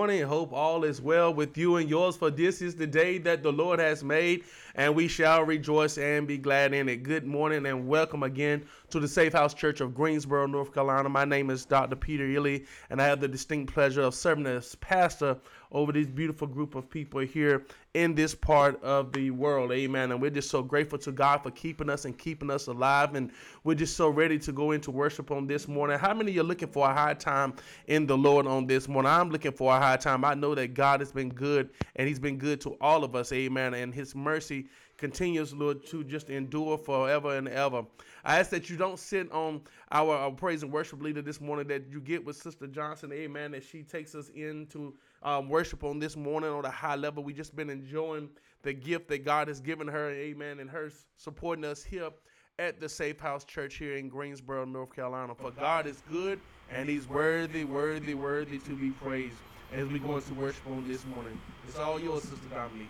morning. Hope all is well with you and yours, for this is the day that the Lord has made, and we shall rejoice and be glad in it. Good morning and welcome again to the Safe House Church of Greensboro, North Carolina. My name is Dr. Peter Illy, and I have the distinct pleasure of serving as pastor over this beautiful group of people here in this part of the world. Amen. And we're just so grateful to God for keeping us and keeping us alive. And we're just so ready to go into worship on this morning. How many of you are looking for a high time in the Lord on this morning? I'm looking for a high time. I know that God has been good and He's been good to all of us. Amen. And His mercy continues, Lord, to just endure forever and ever. I ask that you don't sit on our, our praise and worship leader this morning, that you get with Sister Johnson, amen, that she takes us into um, worship on this morning on a high level. We just been enjoying the gift that God has given her, amen, and her supporting us here at the Safe House Church here in Greensboro, North Carolina. For God is good and He's worthy, worthy, worthy to be praised as we go into worship on this morning. It's all yours, Sister Dominique.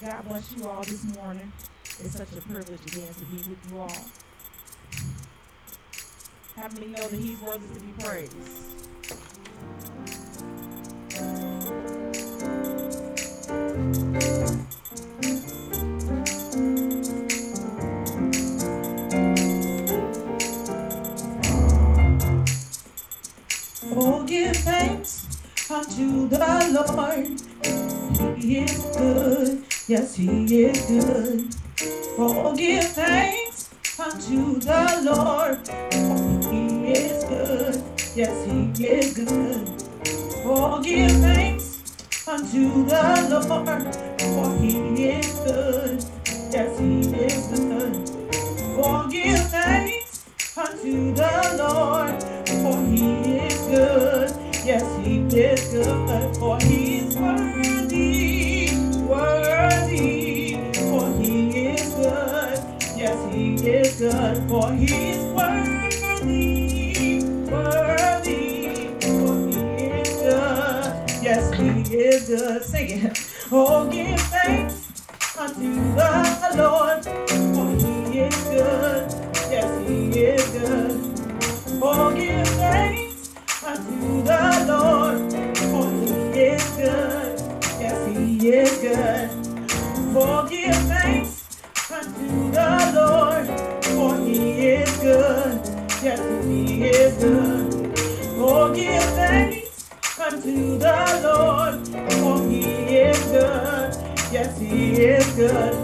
God bless you all this morning. It's such a privilege again to be with you all. How many know that He's worthy to be praised? Oh, give thanks unto the Lord. He is good. Yes, He is good. Oh, give thanks unto the Lord. He is good. Yes, He is good. Oh, give thanks unto the Lord. For He is good. Yes, He is good. Oh, give thanks unto the Lord, for he is good. Yes, he is good, for he is worthy, worthy, for he is good. Yes, he is good, for he is Yes, he is good. Sing it. Oh, give thanks unto the good,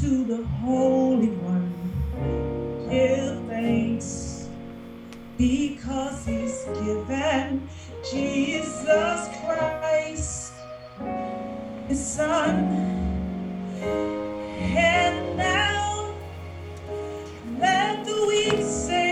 to the Holy One. Give thanks because He's given Jesus Christ, His Son. And now let the weak say,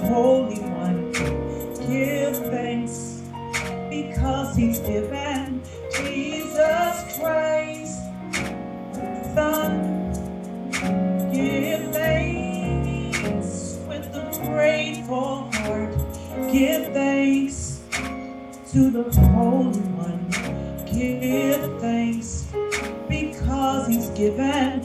Most Holy One. Give thanks because He's given Jesus Christ, Son. Give thanks with a grateful heart. Give thanks to the Holy One. Give thanks because He's given.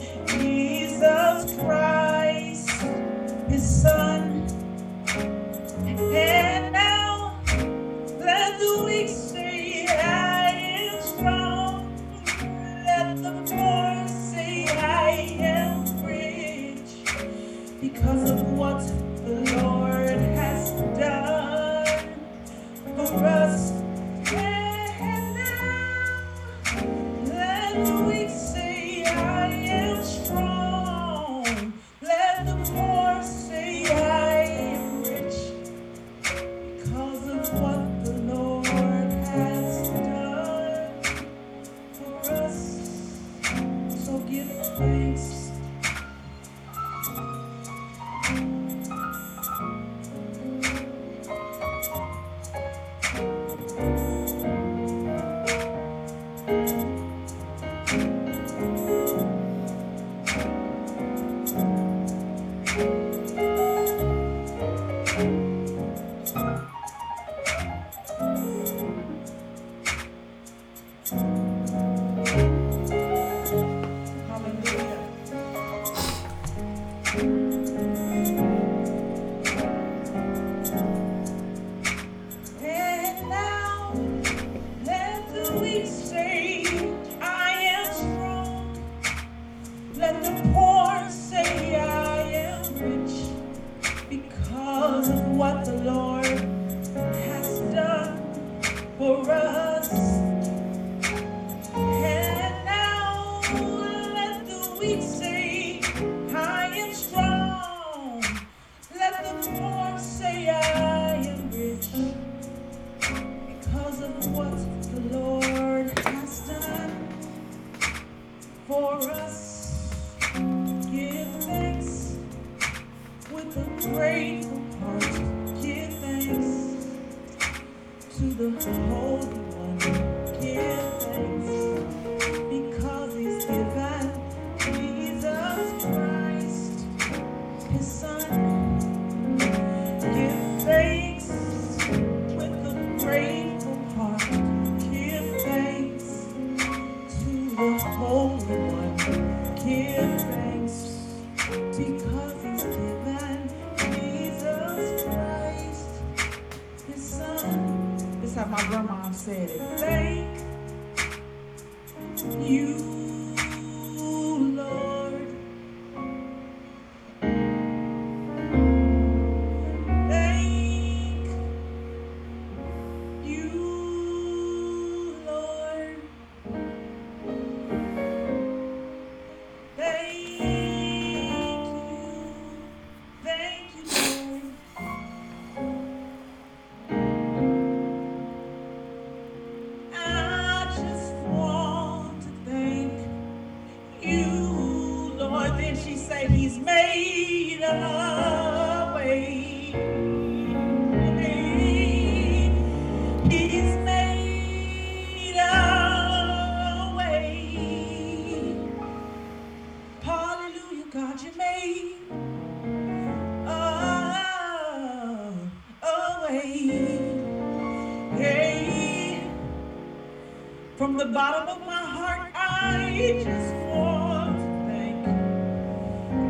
the bottom of my heart, I just want to thank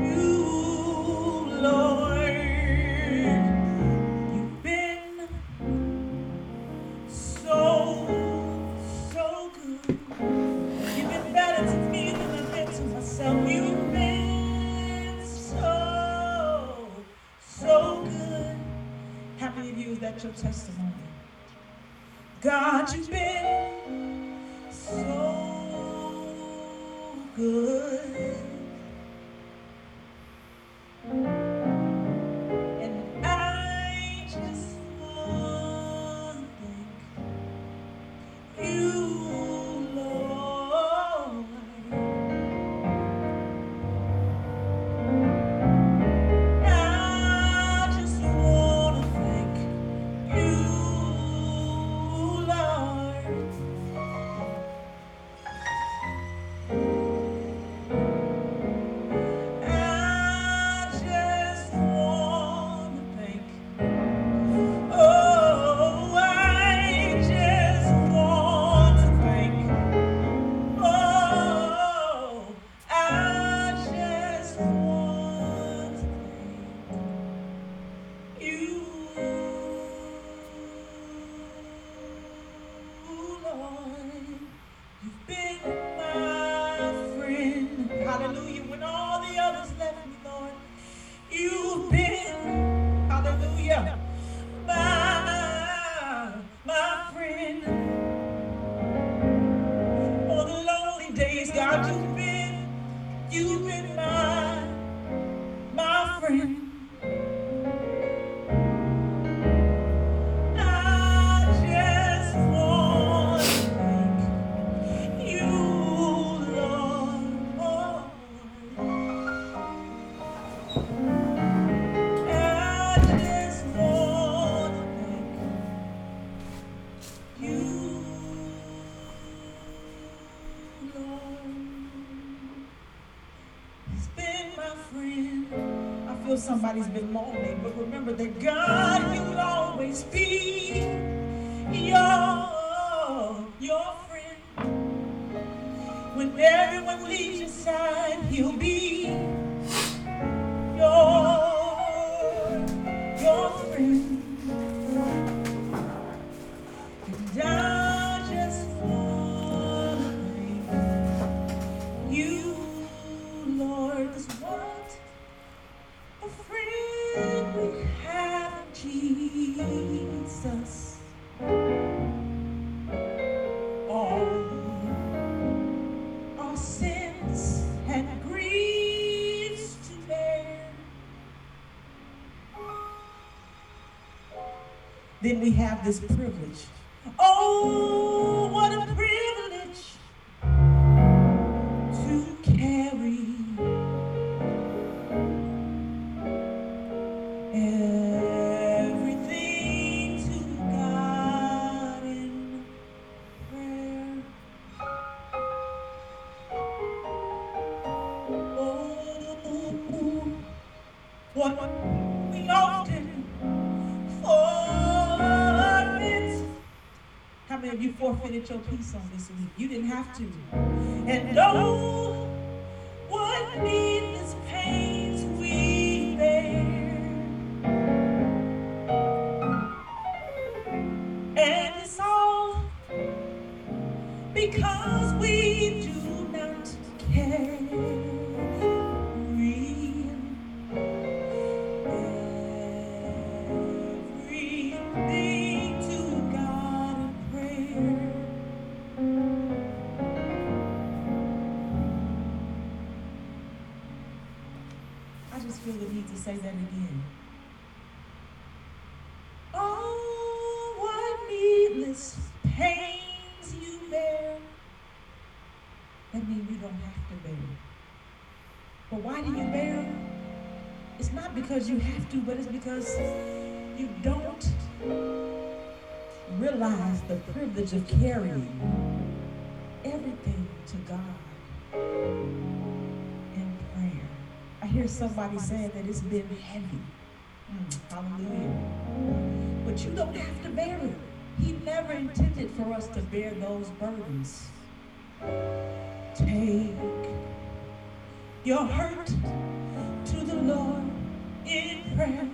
you, Lord. You've been so, so good. You've been better to me than I've been to myself. You've been so, so good. How many of you is that your testimony? God, you've been. somebody's been lonely, but remember that God will always be your, your friend. When everyone leaves your side, have this get your peace on this week. You didn't have to. And don't pains you bear, that means you don't have to bear. But why do you bear? It's not because you have to, but it's because you don't realize the privilege of carrying everything to God in prayer. I hear somebody saying that it's been heavy. Mm, hallelujah. But you don't have to bear it. He never intended for us to bear those burdens. Take your hurt to the Lord in prayer.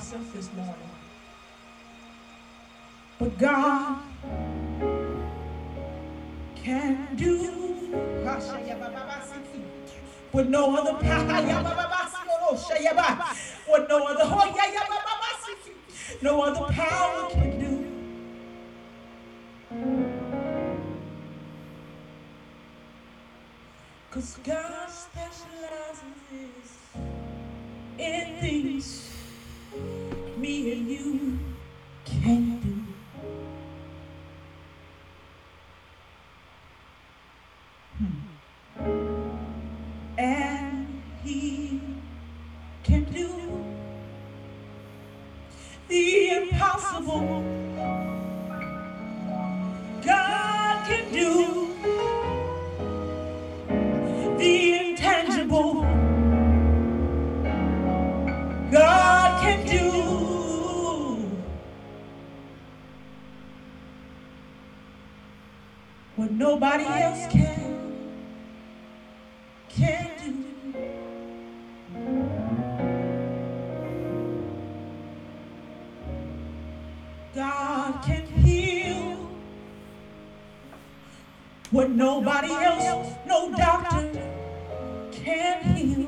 myself this morning. But God can do what no other what no other no other power can do. Cause God specializes in things me and you can't nobody else, no doctor can heal.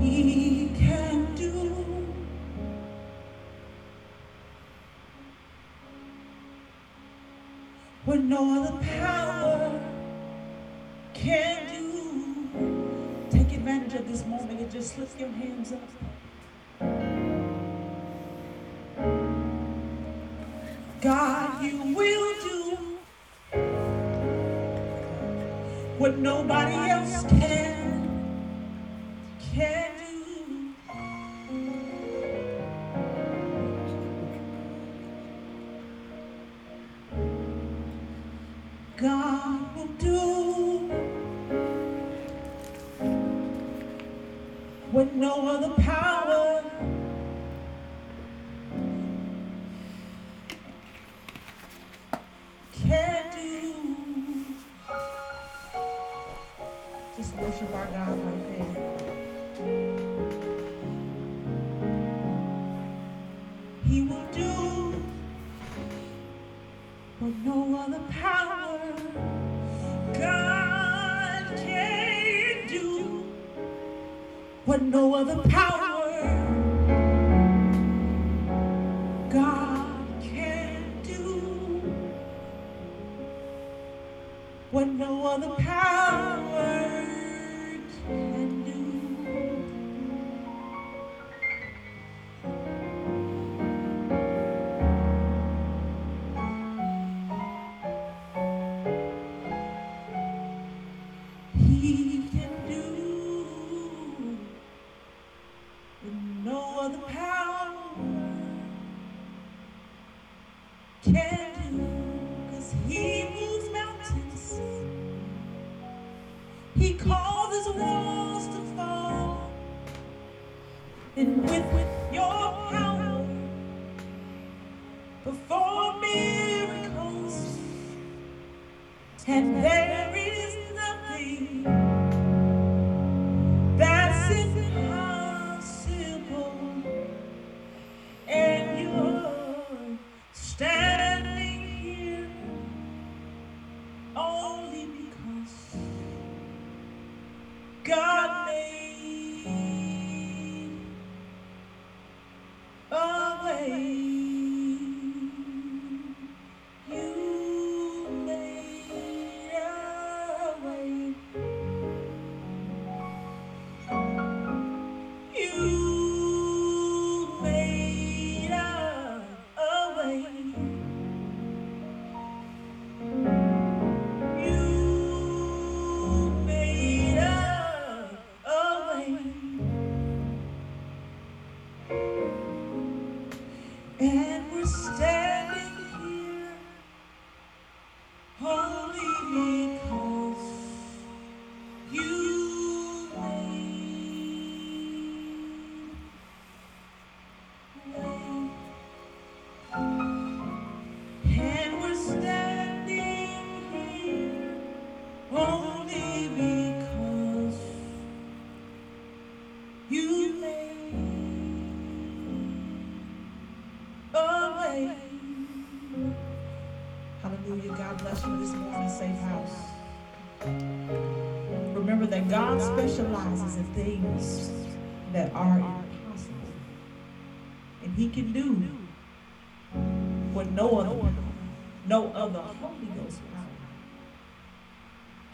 He can do what no other power can do. Take advantage of this moment and just lift your hands up. God, you will do what nobody else can, He will do what no other power God can do. What no other power God can do. What no other power specializes in things that are impossible. And he can do what no other, no other Holy Ghost power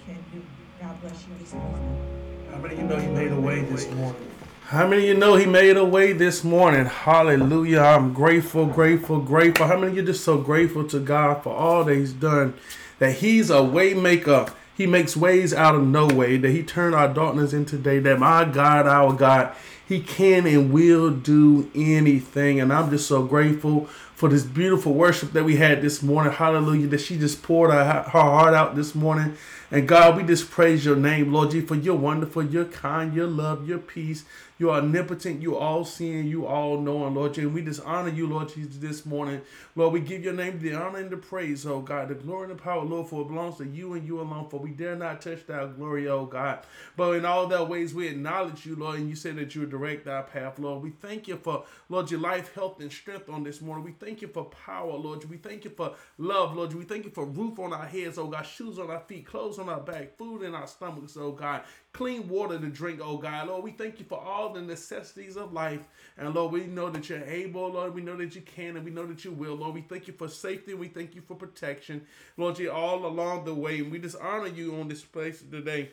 can do. God bless you this morning. How many of you know he made a way this morning? How many of you know he made a way this morning? Hallelujah. I'm grateful, grateful, grateful. How many of you just so grateful to God for all that he's done? That he's a way maker. He makes ways out of no way. That he turned our darkness into day. That my God, our God, he can and will do anything. And I'm just so grateful for this beautiful worship that we had this morning. Hallelujah. That she just poured her, her heart out this morning. And God, we just praise your name, Lord G, for you're wonderful, you're kind, your love, your peace. You're omnipotent, You're all seeing, you all knowing, Lord Jesus. We just honor you, Lord Jesus, this morning. Lord, we give your name the honor and the praise, oh God. The glory and the power, Lord, for it belongs to you and you alone. For we dare not touch thy glory, oh God. But in all their ways, we acknowledge you, Lord, and you said that you direct our path, Lord. We thank you for, Lord, your life, health, and strength on this morning. We thank you for power, Lord. We thank you for love, Lord. We thank you for roof on our heads, oh God, shoes on our feet, clothes on our back, food in our stomachs, oh God clean water to drink, oh God. Lord, we thank you for all the necessities of life. And Lord, we know that you're able, Lord. We know that you can and we know that you will. Lord, we thank you for safety. We thank you for protection. Lord, you all along the way. And we just honor you on this place today.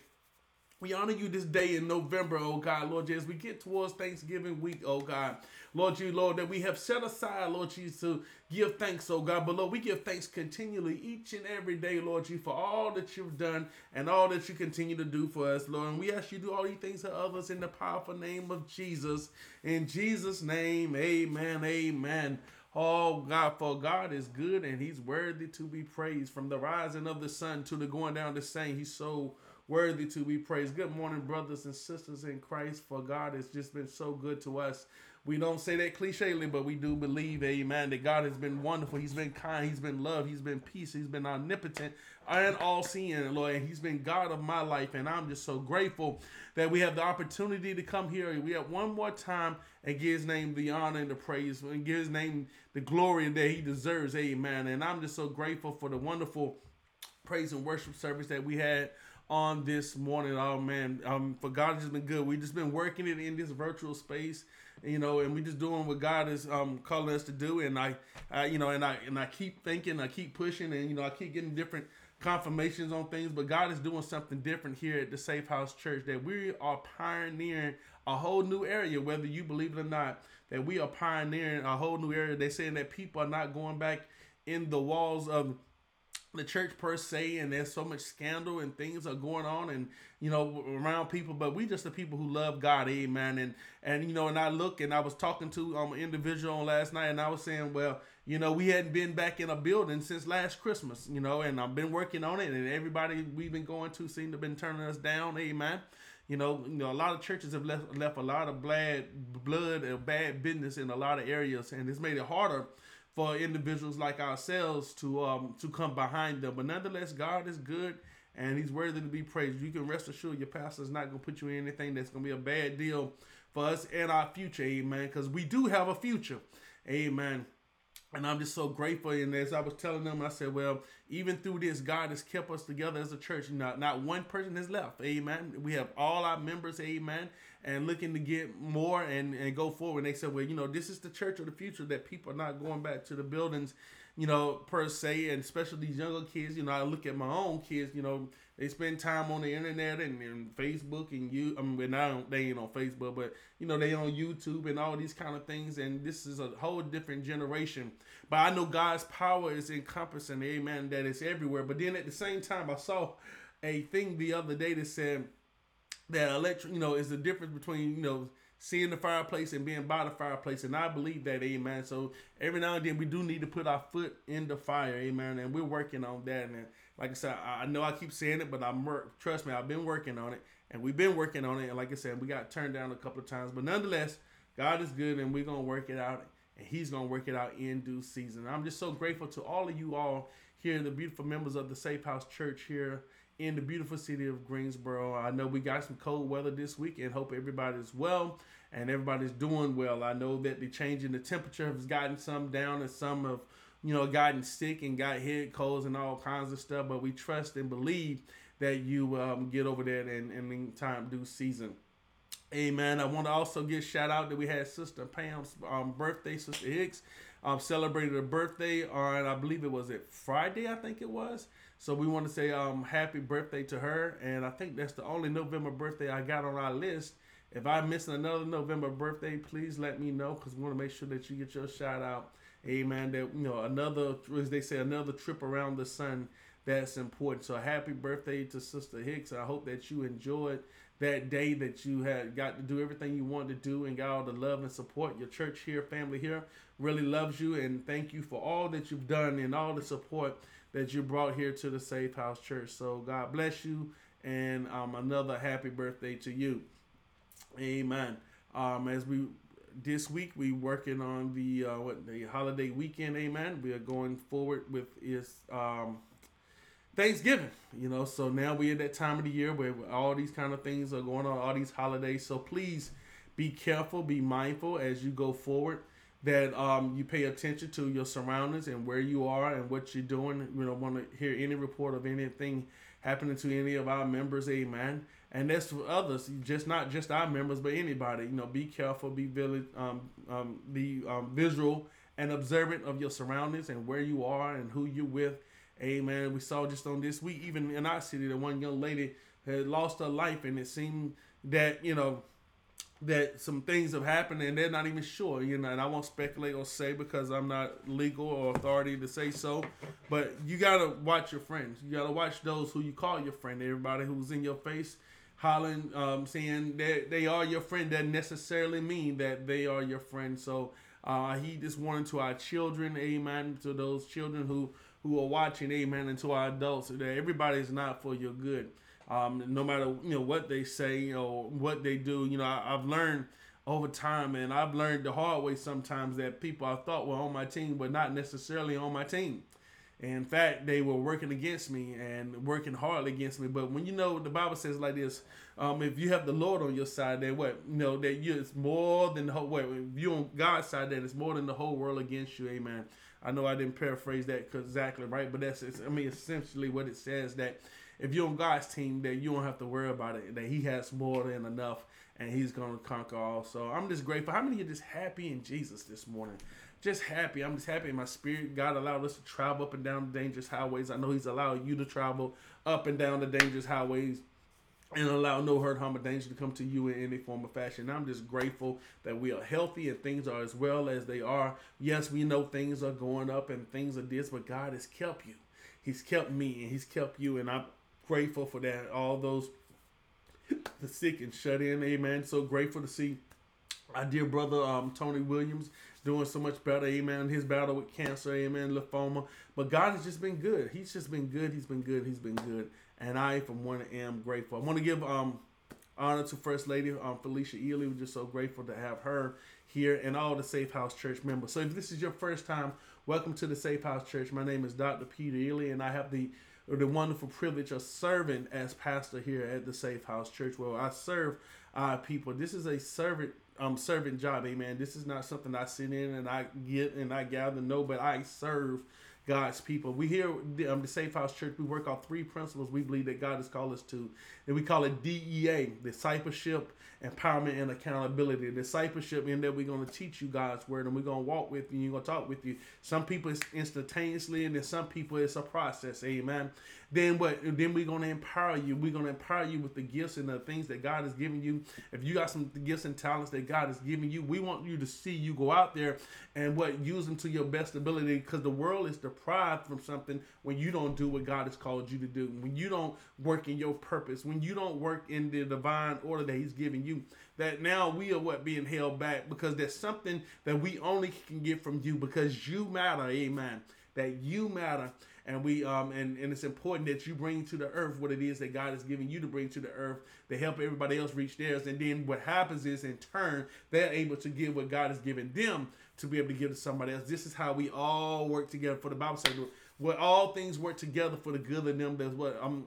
We honor you this day in November, oh God, Lord, as we get towards Thanksgiving week, oh God. Lord, you, Lord, that we have set aside, Lord Jesus, to give thanks, oh God. But Lord, we give thanks continually each and every day, Lord you, for all that you've done and all that you continue to do for us, Lord. And we ask you to do all these things for others in the powerful name of Jesus. In Jesus' name, amen, amen. Oh God, for God is good and He's worthy to be praised. From the rising of the sun to the going down the same, He's so worthy to be praised. Good morning, brothers and sisters in Christ, for God has just been so good to us. We don't say that clichely, but we do believe, amen, that God has been wonderful. He's been kind. He's been love. He's been peace. He's been omnipotent and all seeing, Lord. And He's been God of my life. And I'm just so grateful that we have the opportunity to come here. We have one more time and give His name the honor and the praise and give His name the glory that He deserves, amen. And I'm just so grateful for the wonderful praise and worship service that we had on this morning. Oh man, um, for God has been good. We've just been working it in this virtual space you know, and we just doing what God is um, calling us to do. And I, I, you know, and I and I keep thinking, I keep pushing, and you know, I keep getting different confirmations on things. But God is doing something different here at the Safe House Church that we are pioneering a whole new area, whether you believe it or not. That we are pioneering a whole new area. They're saying that people are not going back in the walls of the church per se and there's so much scandal and things are going on and you know around people but we just the people who love god amen. And and you know and i look and i was talking to um, an individual last night and i was saying well you know we hadn't been back in a building since last christmas you know and i've been working on it and everybody we've been going to seem to have been turning us down amen. You know, you know, a lot of churches have left left a lot of bad blood and bad business in a lot of areas, and it's made it harder for individuals like ourselves to um to come behind them. But nonetheless, God is good and He's worthy to be praised. You can rest assured your pastor's not gonna put you in anything that's gonna be a bad deal for us and our future, amen. Because we do have a future. Amen. And I'm just so grateful. And as I was telling them, I said, well, even through this, God has kept us together as a church. Not, not one person has left. Amen. We have all our members. Amen and looking to get more and, and go forward. And they said, well, you know, this is the church of the future that people are not going back to the buildings, you know, per se, and especially these younger kids. You know, I look at my own kids, you know, they spend time on the internet and, and Facebook and you. I mean, now they ain't on Facebook, but you know, they on YouTube and all these kind of things. And this is a whole different generation. But I know God's power is encompassing, amen, that it's everywhere. But then at the same time, I saw a thing the other day that said, that electric, you know, is the difference between, you know, seeing the fireplace and being by the fireplace. And I believe that, amen. So every now and then we do need to put our foot in the fire, amen. And we're working on that. And like I said, I know I keep saying it, but I'm trust me, I've been working on it. And we've been working on it. And like I said, we got turned down a couple of times. But nonetheless, God is good and we're going to work it out. And He's going to work it out in due season. I'm just so grateful to all of you all here, the beautiful members of the Safe House Church here in the beautiful city of Greensboro. I know we got some cold weather this week and hope everybody's well and everybody's doing well. I know that the change in the temperature has gotten some down and some have you know, gotten sick and got head colds and all kinds of stuff. But we trust and believe that you um, get over that and, and in time due season. Amen. I want to also give shout out that we had Sister Pam's um, birthday, Sister Hicks um, celebrated her birthday on, I believe it was it Friday, I think it was. So we want to say um, happy birthday to her. And I think that's the only November birthday I got on our list. If I'm missing another November birthday, please let me know because we want to make sure that you get your shout out. Amen. That you know another, as they say, another trip around the sun. That's important. So happy birthday to Sister Hicks. I hope that you enjoyed that day that you had got to do everything you wanted to do and got all the love and support. Your church here, family here, really loves you and thank you for all that you've done and all the support that you brought here to the Safe House Church. So God bless you and um, another happy birthday to you. Amen. Um, as we this week we working on the uh, what the holiday weekend. Amen. We are going forward with is um, Thanksgiving. You know, so now we're at that time of the year where all these kind of things are going on, all these holidays. So please be careful, be mindful as you go forward that um, you pay attention to your surroundings and where you are and what you're doing. You don't want to hear any report of anything happening to any of our members. Amen. And that's for others, just not just our members, but anybody. You know, be careful, be village, um, um, be um, visual and observant of your surroundings and where you are and who you're with. Amen. We saw just on this week, even in our city, that one young lady had lost her life, and it seemed that you know that some things have happened and they're not even sure, you know, and I won't speculate or say because I'm not legal or authority to say so. But you gotta watch your friends. You gotta watch those who you call your friend. Everybody who's in your face hollering, um, saying that they are your friend doesn't necessarily mean that they are your friend. So uh, he just wanted to our children, amen, to those children who who are watching, amen, and to our adults that everybody is not for your good. Um, no matter you know what they say or what they do, you know I, I've learned over time, and I've learned the hard way sometimes that people I thought were on my team, but not necessarily on my team. In fact, they were working against me and working hard against me. But when you know the Bible says like this, um, if you have the Lord on your side, then what? You know that you it's more than the whole. What if you on God's side, then it's more than the whole world against you. Amen. I know I didn't paraphrase that exactly right, but that's I mean essentially what it says that if you're on God's team, then you don't have to worry about it. That He has more than enough, and He's gonna conquer all. So I'm just grateful. How many are just happy in Jesus this morning? Just happy. I'm just happy in my spirit. God allowed us to travel up and down the dangerous highways. I know He's allowed you to travel up and down the dangerous highways and allow no hurt, harm, or danger to come to you in any form or fashion. I'm just grateful that we are healthy and things are as well as they are. Yes, we know things are going up and things are this, but God has kept you. He's kept me and He's kept you, and I'm grateful for that. All those the sick and shut in, amen. So grateful to see our dear brother um, Tony Williams doing so much better, amen. His battle with cancer, amen, lymphoma. But God has just been good. He's just been good. He's been good. He's been good. And I, from one, am grateful. I want to give um honor to First Lady um, Felicia Ely. We're just so grateful to have her here and all the Safe House Church members. So if this is your first time, welcome to the Safe House Church. My name is Dr. Peter Ely, and I have the the wonderful privilege of serving as pastor here at the Safe House Church, where I serve our people. This is a servant um servant job, amen. This is not something I sit in and I get and I gather. No, but I serve God's people. We here, um, the Safe House Church, we work on three principles we believe that God has called us to. And we call it DEA, discipleship, empowerment, and accountability. Discipleship in that we're going to teach you God's word and we're going to walk with you, and you're going to talk with you. Some people it's instantaneously, and then some people it's a process. Amen. Then what? Then we're to empower you. We're to empower you with the gifts and the things that God has given you. If you got some gifts and talents that God has given you, we want you to see you go out there and what use them to your best ability because the world is deprived from something when you don't do what God has called you to do. When you don't work in your purpose. When you don't work in the divine order that He's giving you that now we are what being held back because there's something that we only can get from you because you matter amen that you matter and we um and, and it's important that you bring to the earth what it is that god is giving you to bring to the earth to help everybody else reach theirs. And then what happens is in turn they're able to give what god has given them to be able to give to somebody else. This is how we all work together for the bible says what all things work together for the good of them that's what i'm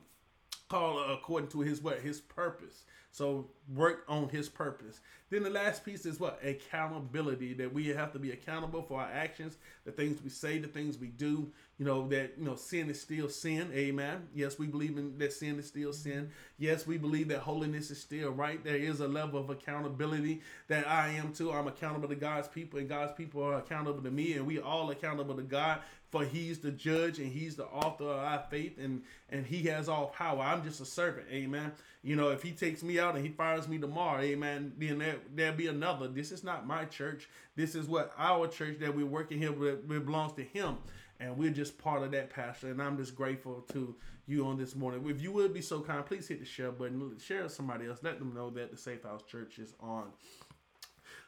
called according to his what his purpose. So work on his purpose. Then the last piece is what accountability that we have to be accountable for our actions, the things we say, the things we do. You know that you know sin is still sin. Amen. Yes, we believe in that sin is still mm-hmm. sin. Yes, we believe that holiness is still right. There is a level of accountability that I am too. I'm accountable to God's people, and God's people are accountable to me, and we all accountable to God for He's the judge and He's the author of our faith, and and He has all power. I'm just a servant. Amen. You know, if He takes me out and He fires me tomorrow, Amen. Then there there'll be another. This is not my church. This is what our church that we're working here with, belongs to Him and we're just part of that pastor. And I'm just grateful to you on this morning. If you would be so kind, please hit the share button, share with somebody else, let them know that the Safe House Church is on.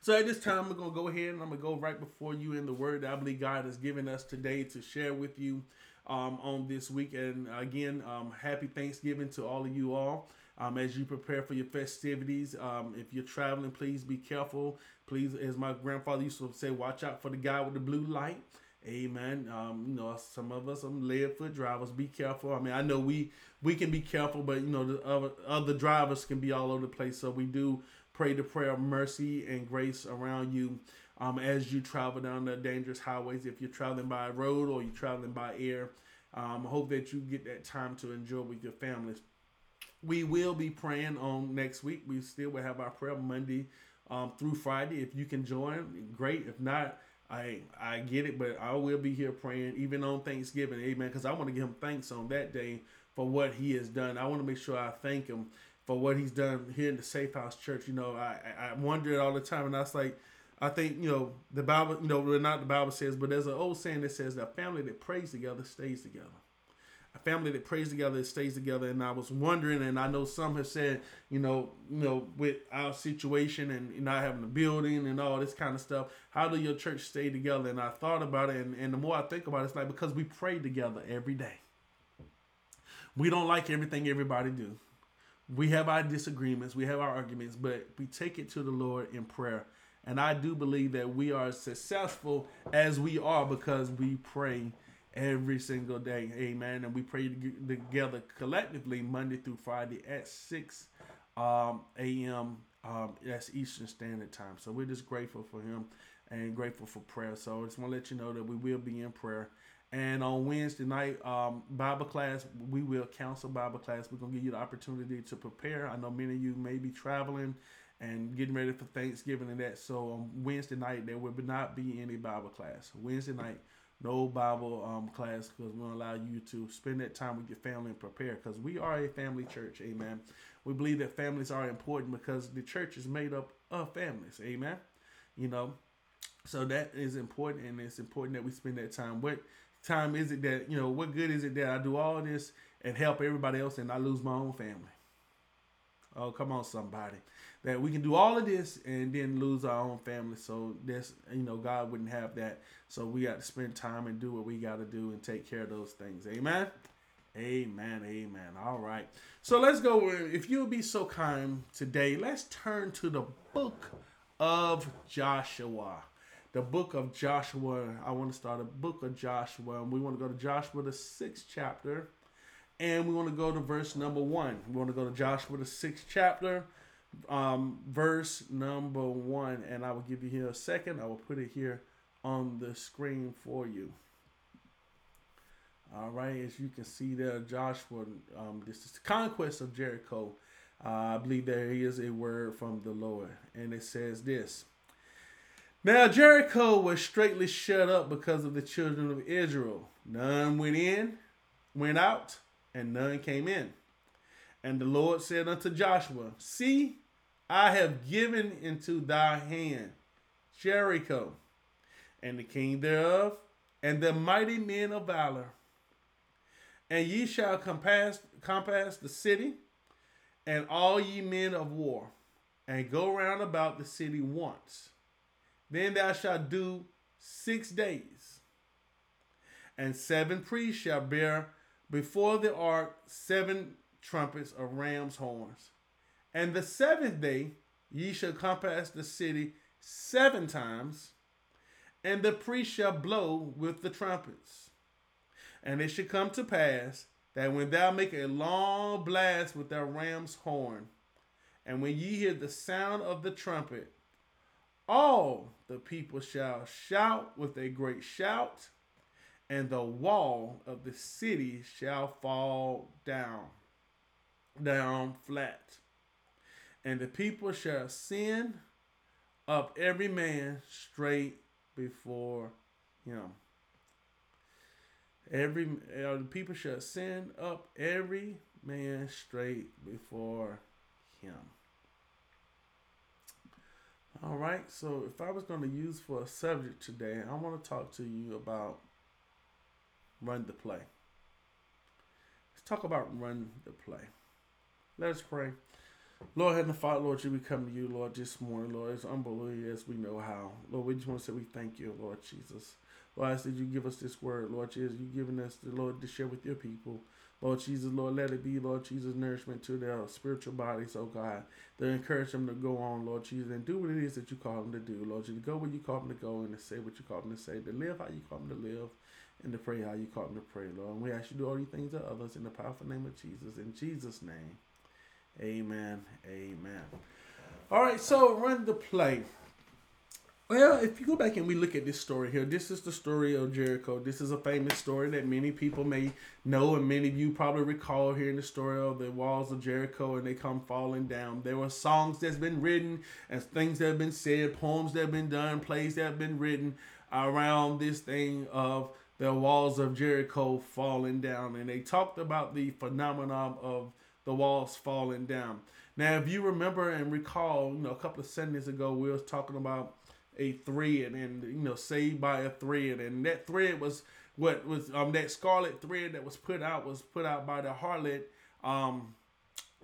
So at this time, we're gonna go ahead and I'm gonna go right before you in the word that I believe God has given us today to share with you um, on this week. And again, um, happy Thanksgiving to all of you all. Um, as you prepare for your festivities, um, if you're traveling, please be careful. Please, as my grandfather used to say, watch out for the guy with the blue light. Amen. Um, you know, some of us, some lead foot drivers, be careful. I mean, I know we we can be careful, but you know, the other other drivers can be all over the place. So we do pray the prayer of mercy and grace around you um, as you travel down the dangerous highways. If you're traveling by road or you're traveling by air, um, hope that you get that time to enjoy with your families. We will be praying on next week. We still will have our prayer Monday um, through Friday. If you can join, great. If not, I I get it, but I will be here praying even on Thanksgiving, Amen. Because I want to give Him thanks on that day for what He has done. I want to make sure I thank Him for what He's done here in the Safe House Church. You know, I I wonder it all the time, and I was like, I think you know the Bible. You know, not the Bible says, but there's an old saying that says that family that prays together stays together family that prays together stays together. And I was wondering, and I know some have said, you know, you know, with our situation and not having a building and all this kind of stuff, how do your church stay together? And I thought about it, and, and the more I think about it, it's like because we pray together every day. We don't like everything everybody do. We have our disagreements, we have our arguments, but we take it to the Lord in prayer. And I do believe that we are successful as we are because we pray every single day. Amen. And we pray together collectively Monday through Friday at 6 um, a.m. Um, that's Eastern Standard Time. So we're just grateful for him and grateful for prayer. So I just want to let you know that we will be in prayer. And on Wednesday night, um, Bible class, we will counsel Bible class. We're going to give you the opportunity to prepare. I know many of you may be traveling and getting ready for Thanksgiving and that. So on Wednesday night, there will not be any Bible class. Wednesday night, no Bible um, class because we allow you to spend that time with your family and prepare because we are a family church. Amen. We believe that families are important because the church is made up of families. Amen. You know, so that is important and it's important that we spend that time. What time is it that, you know, what good is it that I do all this and help everybody else and I lose my own family? Oh, come on, somebody. That we can do all of this and then lose our own family. So this, you know, God wouldn't have that. So we got to spend time and do what we got to do and take care of those things. Amen. Amen. Amen. All right. So let's go. If you'll be so kind today, let's turn to the book of Joshua. The book of Joshua. I want to start a book of Joshua. And we want to go to Joshua, the sixth chapter and we want to go to verse number one. We want to go to Joshua, the sixth chapter, um, verse number one. And I will give you here a second. I will put it here on the screen for you. All right, as you can see there, Joshua, um, this is the conquest of Jericho. Uh, I believe there is a word from the Lord, and it says this. Now Jericho was straightly shut up because of the children of Israel. None went in, went out, and none came in. And the Lord said unto Joshua, See, I have given into thy hand Jericho, and the king thereof, and the mighty men of valor. And ye shall compass, compass the city, and all ye men of war, and go round about the city once. Then thou shalt do six days. And seven priests shall bear before the ark seven trumpets of ram's horns. And the seventh day ye shall compass the city seven times, and the priest shall blow with the trumpets. And it shall come to pass that when thou make a long blast with thy ram's horn, and when ye hear the sound of the trumpet, all the people shall shout with a great shout, and the wall of the city shall fall down, down flat. And the people shall send up every man straight before him. Every uh, the people shall send up every man straight before him. All right, so if I was going to use for a subject today, I want to talk to you about run the play. Let's talk about run the play. Let us pray. Lord Heavenly Father, Lord, we come to you, Lord, this morning, Lord, as unbelievable as we know how. Lord, we just want to say we thank you, Lord Jesus. Lord, I said you give us this word, Lord Jesus. You've given us the Lord to share with your people. Lord Jesus, Lord, let it be, Lord Jesus, nourishment to their spiritual bodies, oh God. To encourage them to go on, Lord Jesus, and do what it is that you call them to do, Lord Jesus. To go where you call them to go and to say what you call them to say, to live how you call them to live, and to pray how you call them to pray, Lord. And we ask you to do all these things to others in the powerful name of Jesus. In Jesus' name, amen. Amen. All right, so run the play. Well, if you go back and we look at this story here, this is the story of Jericho. This is a famous story that many people may know, and many of you probably recall hearing the story of the walls of Jericho and they come falling down. There were songs that's been written and things that have been said, poems that have been done, plays that have been written around this thing of the walls of Jericho falling down. And they talked about the phenomenon of the walls falling down. Now, if you remember and recall, you know, a couple of Sundays ago, we was talking about a thread and you know saved by a thread. And that thread was what was um that scarlet thread that was put out was put out by the harlot um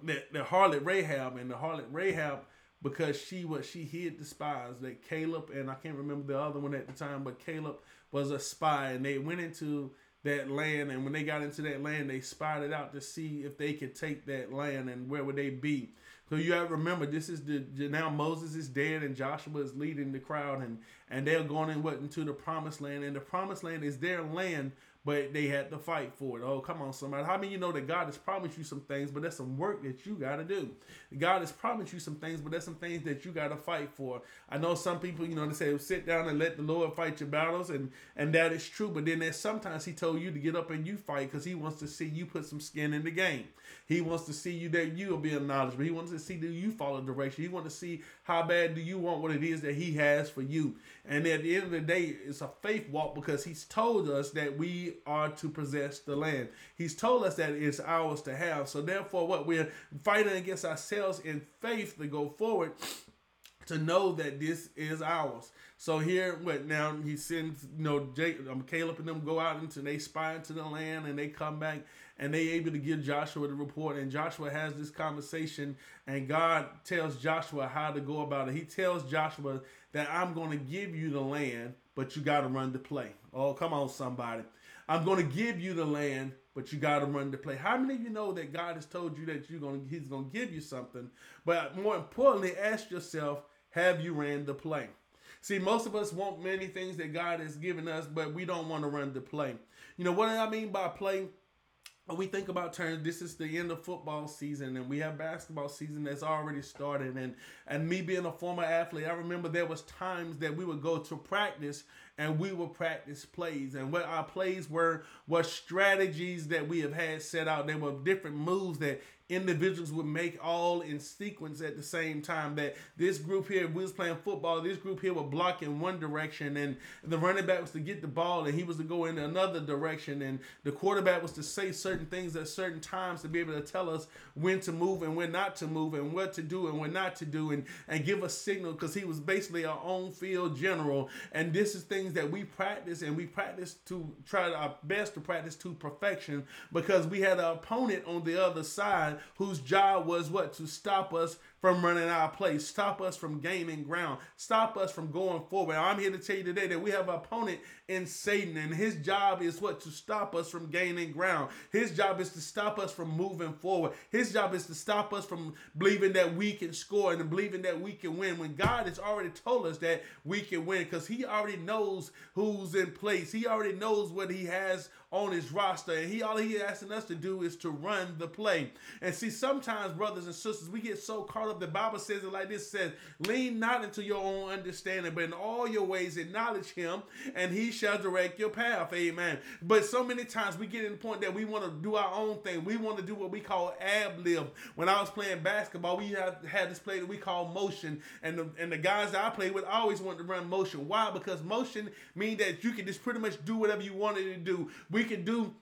the, the harlot Rahab. And the harlot Rahab because she was she hid the spies. That Caleb and I can't remember the other one at the time but Caleb was a spy. And they went into that land and when they got into that land they spotted out to see if they could take that land and where would they be. So you have to remember, this is the now Moses is dead and Joshua is leading the crowd, and and they're going in what into the promised land, and the promised land is their land, but they had to fight for it. Oh, come on, somebody. How many you know that God has promised you some things, but there's some work that you got to do? God has promised you some things, but there's some things that you got to fight for. I know some people, you know, they say, sit down and let the Lord fight your battles, and and that is true. But then there's sometimes He told you to get up and you fight because He wants to see you put some skin in the game. He wants to see you that you will be knowledgeable. He wants to see that you follow direction. He wants to see how bad do you want what it is that He has for you. And at the end of the day, it's a faith walk because He's told us that we are to possess the land. He's told us that it's ours to have. So therefore, what we're fighting against ourselves in faith to go forward to know that this is ours. So here, what now? He sends, you know, Jake, um, Caleb and them go out into they spy into the land, and they come back, and they able to give Joshua the report. And Joshua has this conversation, and God tells Joshua how to go about it. He tells Joshua that I'm going to give you the land, but you got to run the play. Oh, come on, somebody. I'm going to give you the land, but you got to run the play. How many of you know that God has told you that you're going to, He's going to give you something? But more importantly, ask yourself, have you ran the play? See, most of us want many things that God has given us, but we don't want to run the play. You know what I mean by play? We think about terms, this is the end of football season, and we have basketball season that's already started. And and me being a former athlete, I remember there was times that we would go to practice and we would practice plays. And what our plays were were strategies that we have had set out. They were different moves that individuals would make all in sequence at the same time. That this group here, we was playing football, this group here would block in one direction, and the running back was to get the ball, and he was to go in another direction, and the quarterback was to say certain things at certain times to be able to tell us when to move and when not to move, and what to do and when not to do, and and give a signal because he was basically our own field general. And this is things that we practice, and we practice to try our best to practice to perfection because we had an opponent on the other side whose job was what? To stop us from running our place. Stop us from gaining ground. Stop us from going forward. I'm here to tell you today that we have an opponent in Satan, and his job is what? To stop us from gaining ground. His job is to stop us from moving forward. His job is to stop us from believing that we can score and believing that we can win when God has already told us that we can win because he already knows who's in place. He already knows what he has on his roster. And he all he asking us to do is to run the play. And see, sometimes, brothers and sisters, we get so caught up. The Bible says it like this says, lean not into your own understanding, but in all your ways acknowledge him, and he shall direct your path. Amen. But so many times we get in the point that we want to do our own thing. We want to do what we call ab lib. When I was playing basketball, we had, had this play that we call motion. And the, and the guys that I played with always wanted to run motion. Why? Because motion means that you can just pretty much do whatever you wanted to do. We can do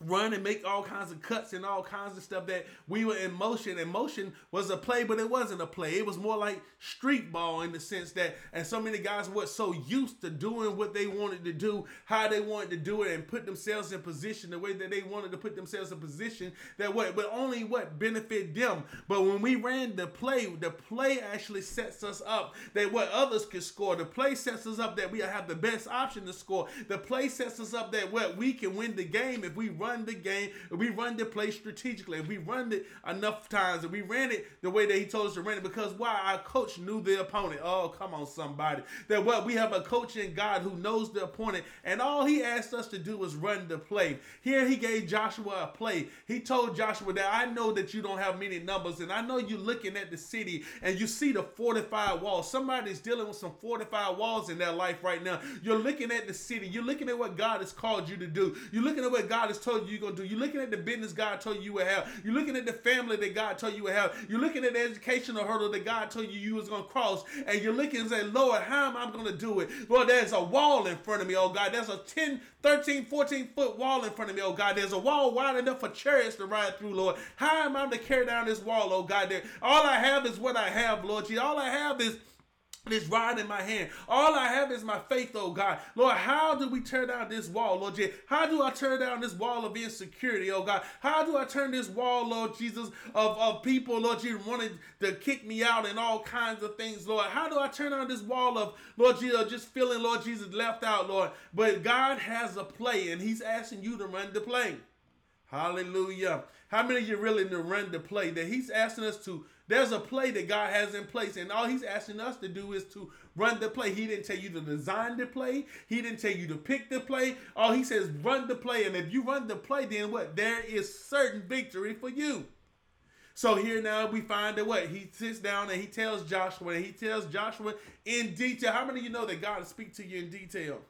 run and make all kinds of cuts and all kinds of stuff that we were in motion. And motion was a play but it wasn't a play. It was more like street ball in the sense that and so many guys were so used to doing what they wanted to do how they wanted to do it and put themselves in position the way that they wanted to put themselves in position that what but only what benefit them. But when we ran the play the play actually sets us up that what others can score. The play sets us up that we have the best option to score. The play sets us up that what we can win the game if we run the game, we run the play strategically, if we run it enough times, and we ran it the way that he told us to run it, because why? Our coach knew the opponent. Oh, come on, somebody. That what we have a coach in God who knows the opponent, and all he asked us to do was run the play. Here he gave Joshua a play. He told Joshua that I know that you don't have many numbers, and I know you're looking at the city and you see the fortified walls. Somebody's dealing with some fortified walls in their life right now. You're looking at the city. You're looking at what God has called you to do. You're looking at what God has told you you're gonna do. You're looking at the business God told you you would have. You're looking at the family that God told you would have. You're looking at the educational hurdle that God told you you was gonna cross, and you're looking and saying, Lord, how am I gonna do it? Lord, there's a wall in front of me, oh God. There's a 10, 13, 14 foot wall in front of me, oh God. There's a wall wide enough for chariots to ride through, Lord. How am I going to carry down this wall, oh God? All I have is what I have, Lord. All I have is this rod in my hand. All I have is my faith, oh God. Lord, how do we tear down this wall, Lord Jesus? How do I tear down this wall of insecurity, oh God? How do I turn this wall, Lord Jesus, of, of people, Lord Jesus, wanting to kick me out and all kinds of things, Lord? How do I turn down this wall of, Lord Jesus, just feeling, Lord Jesus, left out, Lord? But God has a play, and He's asking you to run the play. Hallelujah. How many of you really to run the play that He's asking us to there's a play that God has in place, and all He's asking us to do is to run the play. He didn't tell you to design the play. He didn't tell you to pick the play. All He says, run the play, and if you run the play, then what? There is certain victory for you. So here now we find that what he sits down and he tells Joshua, and he tells Joshua in detail. How many of you know that God speak to you in detail?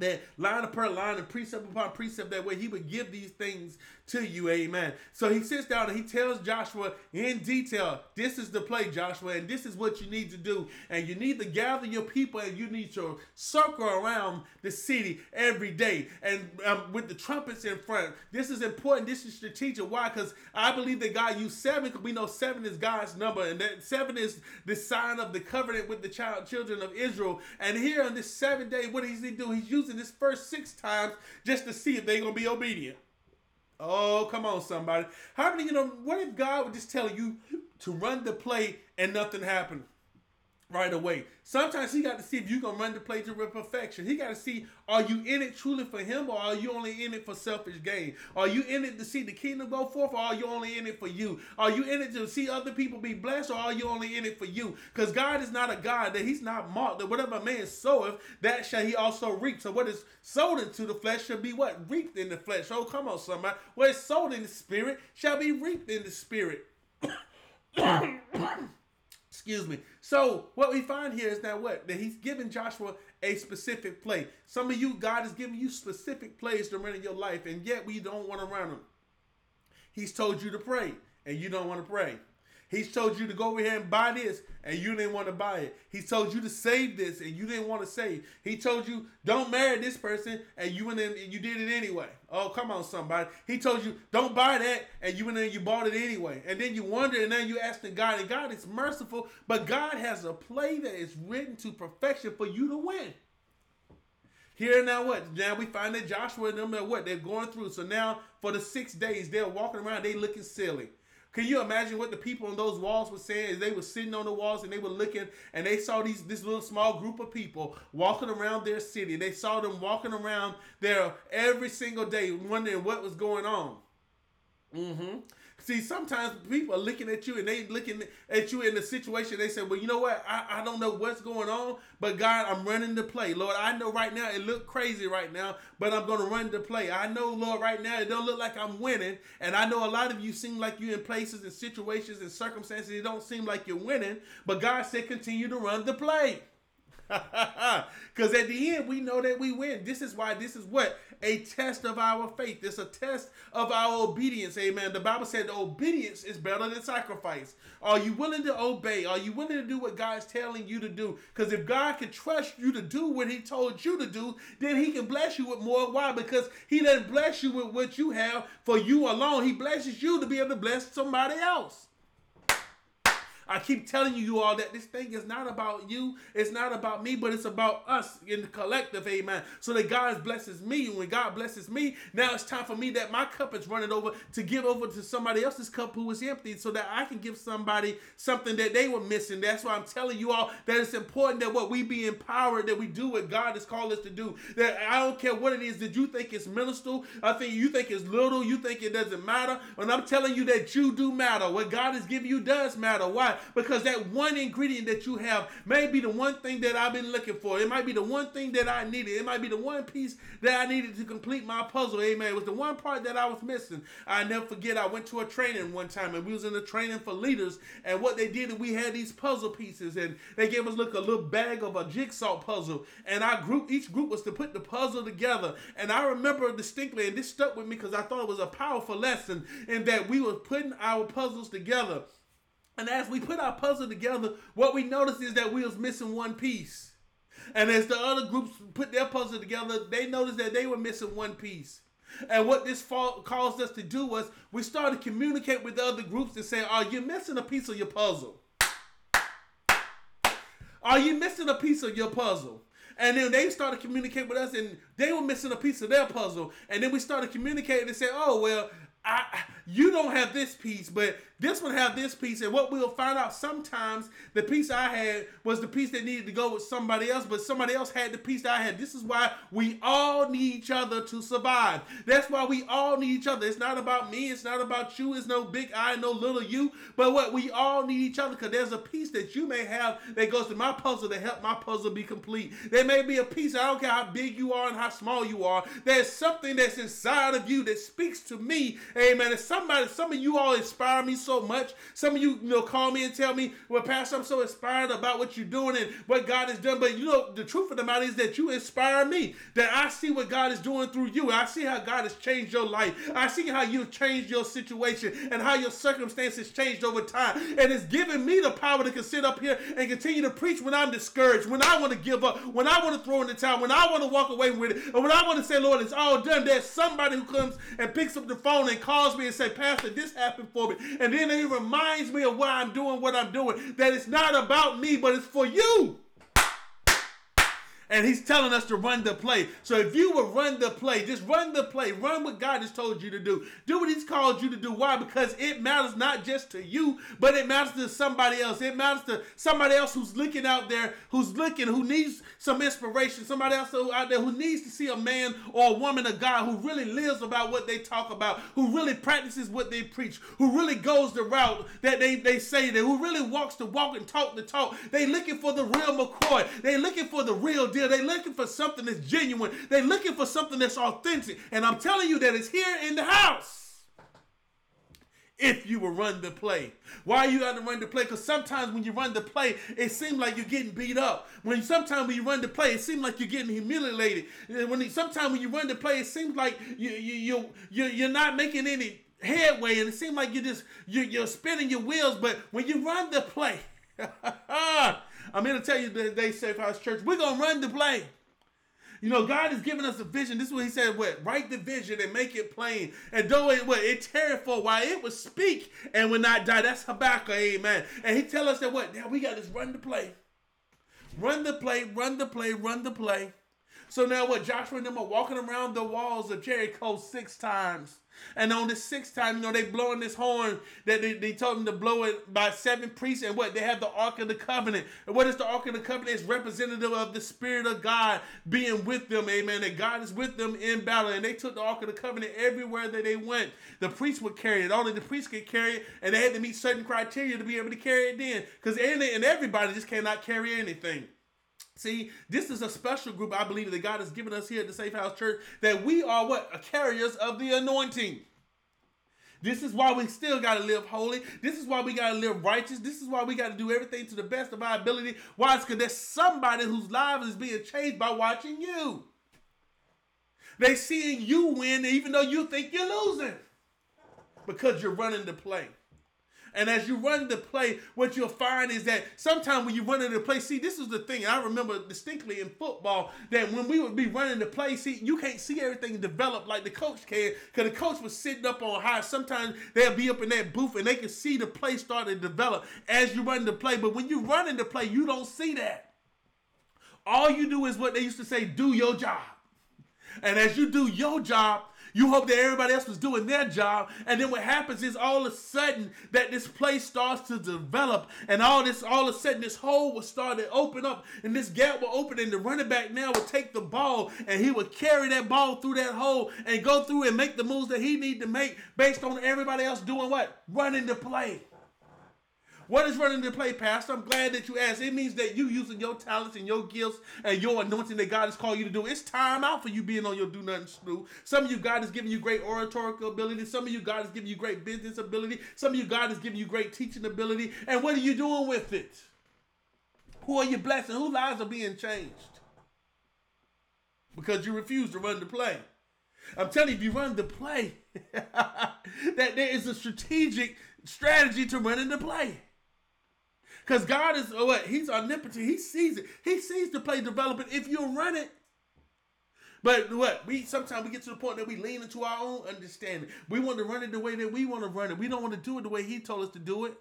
That line per line and precept upon precept that way he would give these things to you. Amen. So he sits down and he tells joshua in detail this is the play joshua and this is what you need to do. And you need to gather your people and you need to circle around the city every day and um, with the trumpets in front. This is important. This is strategic. Why? Because i believe that god used seven because we know seven is god's number and that seven is the sign of the covenant with the child children of israel. And here on this seventh day what does he do? He's using this first six times just to see if they're gonna be obedient. Oh, come on, somebody. How many you know? What if God would just tell you to run the play and nothing happened? Right away. Sometimes he got to see if you're gonna run the play to perfection. He got to see are you in it truly for him or are you only in it for selfish gain? Are you in it to see the kingdom go forth or are you only in it for you? Are you in it to see other people be blessed or are you only in it for you? Because God is not a God that he's not marked that whatever man soweth, that shall he also reap. So what is sowed into the flesh shall be what? Reaped in the flesh. Oh, come on, somebody. What is sowed in the spirit shall be reaped in the spirit. Excuse me. So what we find here is that what? That he's giving Joshua a specific play. Some of you, God is giving you specific plays to run in your life, and yet we don't want to run them. He's told you to pray, and you don't want to pray. He's told you to go over here and buy this, and you didn't want to buy it. He told you to save this, and you didn't want to save. He told you don't marry this person, and you went in and you did it anyway. Oh, come on, somebody. He told you don't buy that, and you went in and you bought it anyway. And then you wonder, and then you asking God, and God is merciful, but God has a play that is written to perfection for you to win. Here now what? Now we find that Joshua and them are what they're going through. So now for the six days they're walking around, they looking silly. Can you imagine what the people on those walls were saying they were sitting on the walls and they were looking and they saw these this little small group of people walking around their city. They saw them walking around there every single day, wondering what was going on. Mm-hmm. See, sometimes people are looking at you and they looking at you in the situation. They say, "Well, you know what? I, I don't know what's going on, but God, I'm running the play. Lord, I know right now it look crazy right now, but I'm going to run the play. I know, Lord, right now it don't look like I'm winning, and I know a lot of you seem like you're in places and situations and circumstances. It don't seem like you're winning, but God said, continue to run the play. Because at the end, we know that we win. This is why this is what? A test of our faith. It's a test of our obedience. Amen. The Bible said obedience is better than sacrifice. Are you willing to obey? Are you willing to do what God's telling you to do? Because if God can trust you to do what He told you to do, then He can bless you with more. Why? Because He doesn't bless you with what you have for you alone. He blesses you to be able to bless somebody else. I keep telling you, all that this thing is not about you, it's not about me, but it's about us in the collective, amen. So that God blesses me, and when God blesses me, now it's time for me that my cup is running over to give over to somebody else's cup who is empty, so that I can give somebody something that they were missing. That's why I'm telling you all that it's important that what we be empowered, that we do what God has called us to do. That I don't care what it is that you think is minuscule, I think you think it's little, you think it doesn't matter, and I'm telling you that you do matter. What God has given you does matter. Why? Because that one ingredient that you have may be the one thing that I've been looking for. It might be the one thing that I needed. It might be the one piece that I needed to complete my puzzle. Amen. It was the one part that I was missing. I never forget. I went to a training one time and we was in a training for leaders. And what they did, we had these puzzle pieces and they gave us look a little bag of a jigsaw puzzle. And our group, each group was to put the puzzle together. And I remember distinctly, and this stuck with me because I thought it was a powerful lesson in that we were putting our puzzles together. And as we put our puzzle together, what we noticed is that we was missing one piece. And as the other groups put their puzzle together, they noticed that they were missing one piece. And what this caused us to do was we started to communicate with the other groups and say, Are you missing a piece of your puzzle? Are you missing a piece of your puzzle? And then they started communicating with us, and they were missing a piece of their puzzle. And then we started communicating and say, "Oh well, I, you don't have this piece, but this one have this piece, and what we'll find out sometimes the piece I had was the piece that needed to go with somebody else, but somebody else had the piece that I had. This is why we all need each other to survive. That's why we all need each other. It's not about me. It's not about you. It's no big I, no little you. But what we all need each other because there's a piece that you may have that goes to my puzzle to help my puzzle be complete. There may be a piece. I don't care how big you are and how small you are. There's something that's inside of you that speaks to me. Amen. And somebody, some of you all inspire me so so much. Some of you, you know, call me and tell me, well, Pastor, I'm so inspired about what you're doing and what God has done. But you know, the truth of the matter is that you inspire me. That I see what God is doing through you. I see how God has changed your life. I see how you've changed your situation and how your circumstances changed over time. And it's given me the power to sit up here and continue to preach when I'm discouraged, when I want to give up, when I want to throw in the towel, when I want to walk away with it, and when I want to say, Lord, it's all done. There's somebody who comes and picks up the phone and calls me and say, Pastor, this happened for me. And then it reminds me of why I'm doing what I'm doing. That it's not about me, but it's for you and he's telling us to run the play. So if you will run the play, just run the play, run what God has told you to do. Do what he's called you to do. Why? Because it matters not just to you, but it matters to somebody else. It matters to somebody else who's looking out there, who's looking, who needs some inspiration. Somebody else out there who needs to see a man or a woman of God who really lives about what they talk about, who really practices what they preach, who really goes the route that they, they say that, who really walks the walk and talk the talk. They looking for the real McCoy. They looking for the real deal. They looking for something that's genuine. They looking for something that's authentic. And I'm telling you that it's here in the house. If you will run the play. Why you got to run the play? Because sometimes when you run the play, it seems like you're getting beat up. When sometimes when you run the play, it seems like you're getting humiliated. When sometimes when you run the play, it seems like you you, you you're not making any headway, and it seems like you just you're, you're spinning your wheels. But when you run the play, I'm here to tell you today, Safe House Church, we're going to run the play. You know, God has given us a vision. This is what He said: "What write the vision and make it plain, and though it what it tarry for while it will speak and will not die." That's Habakkuk, Amen. And He tell us that what now we got to run the play, run the play, run the play, run the play. So now what? Joshua and them are walking around the walls of Jericho six times. And on the sixth time, you know, they blowing this horn that they, they told them to blow it by seven priests. And what? They have the Ark of the Covenant. And what is the Ark of the Covenant? It's representative of the Spirit of God being with them. Amen. That God is with them in battle. And they took the Ark of the Covenant everywhere that they went. The priests would carry it. Only the priests could carry it. And they had to meet certain criteria to be able to carry it then. Because and everybody just cannot carry anything. See, this is a special group I believe that God has given us here at the Safe House Church that we are what? Carriers of the anointing. This is why we still got to live holy. This is why we got to live righteous. This is why we got to do everything to the best of our ability. Why? It's because there's somebody whose life is being changed by watching you. They seeing you win even though you think you're losing because you're running the play. And as you run the play, what you'll find is that sometimes when you run into the play, see, this is the thing. I remember distinctly in football that when we would be running the play, see, you can't see everything develop like the coach can, because the coach was sitting up on high. Sometimes they'll be up in that booth and they can see the play start to develop as you run the play. But when you run in the play, you don't see that. All you do is what they used to say, do your job. And as you do your job, you hope that everybody else was doing their job. And then what happens is all of a sudden that this place starts to develop and all this, all of a sudden this hole will start to open up and this gap will open and the running back now will take the ball and he will carry that ball through that hole and go through and make the moves that he need to make based on everybody else doing what? Running the play. What is running the play, Pastor? I'm glad that you asked. It means that you using your talents and your gifts and your anointing that God has called you to do. It's time out for you being on your do nothing stew. Some of you, God is giving you great oratorical ability. Some of you, God is giving you great business ability. Some of you, God is giving you great teaching ability. And what are you doing with it? Who are you blessing? Whose lives are being changed? Because you refuse to run the play. I'm telling you, if you run the play, that there is a strategic strategy to running the play. Because God is oh, what? He's omnipotent. He sees it. He sees the play developing if you run it. But what we sometimes we get to the point that we lean into our own understanding. We want to run it the way that we want to run it. We don't want to do it the way He told us to do it.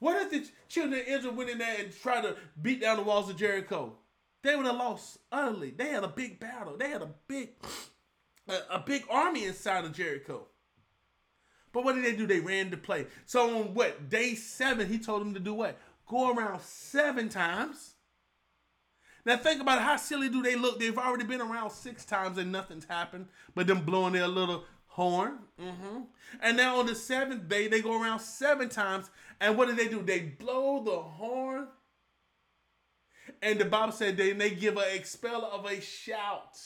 What if the children of Israel went in there and tried to beat down the walls of Jericho? They would have lost utterly. They had a big battle. They had a big, a, a big army inside of Jericho. But what did they do? They ran the play. So on what day seven, he told them to do what? Go around seven times. Now think about how silly do they look? They've already been around six times and nothing's happened, but them blowing their little horn. Mm-hmm. And now on the seventh day, they go around seven times, and what do they do? They blow the horn, and the Bible said they they give a expel of a shout.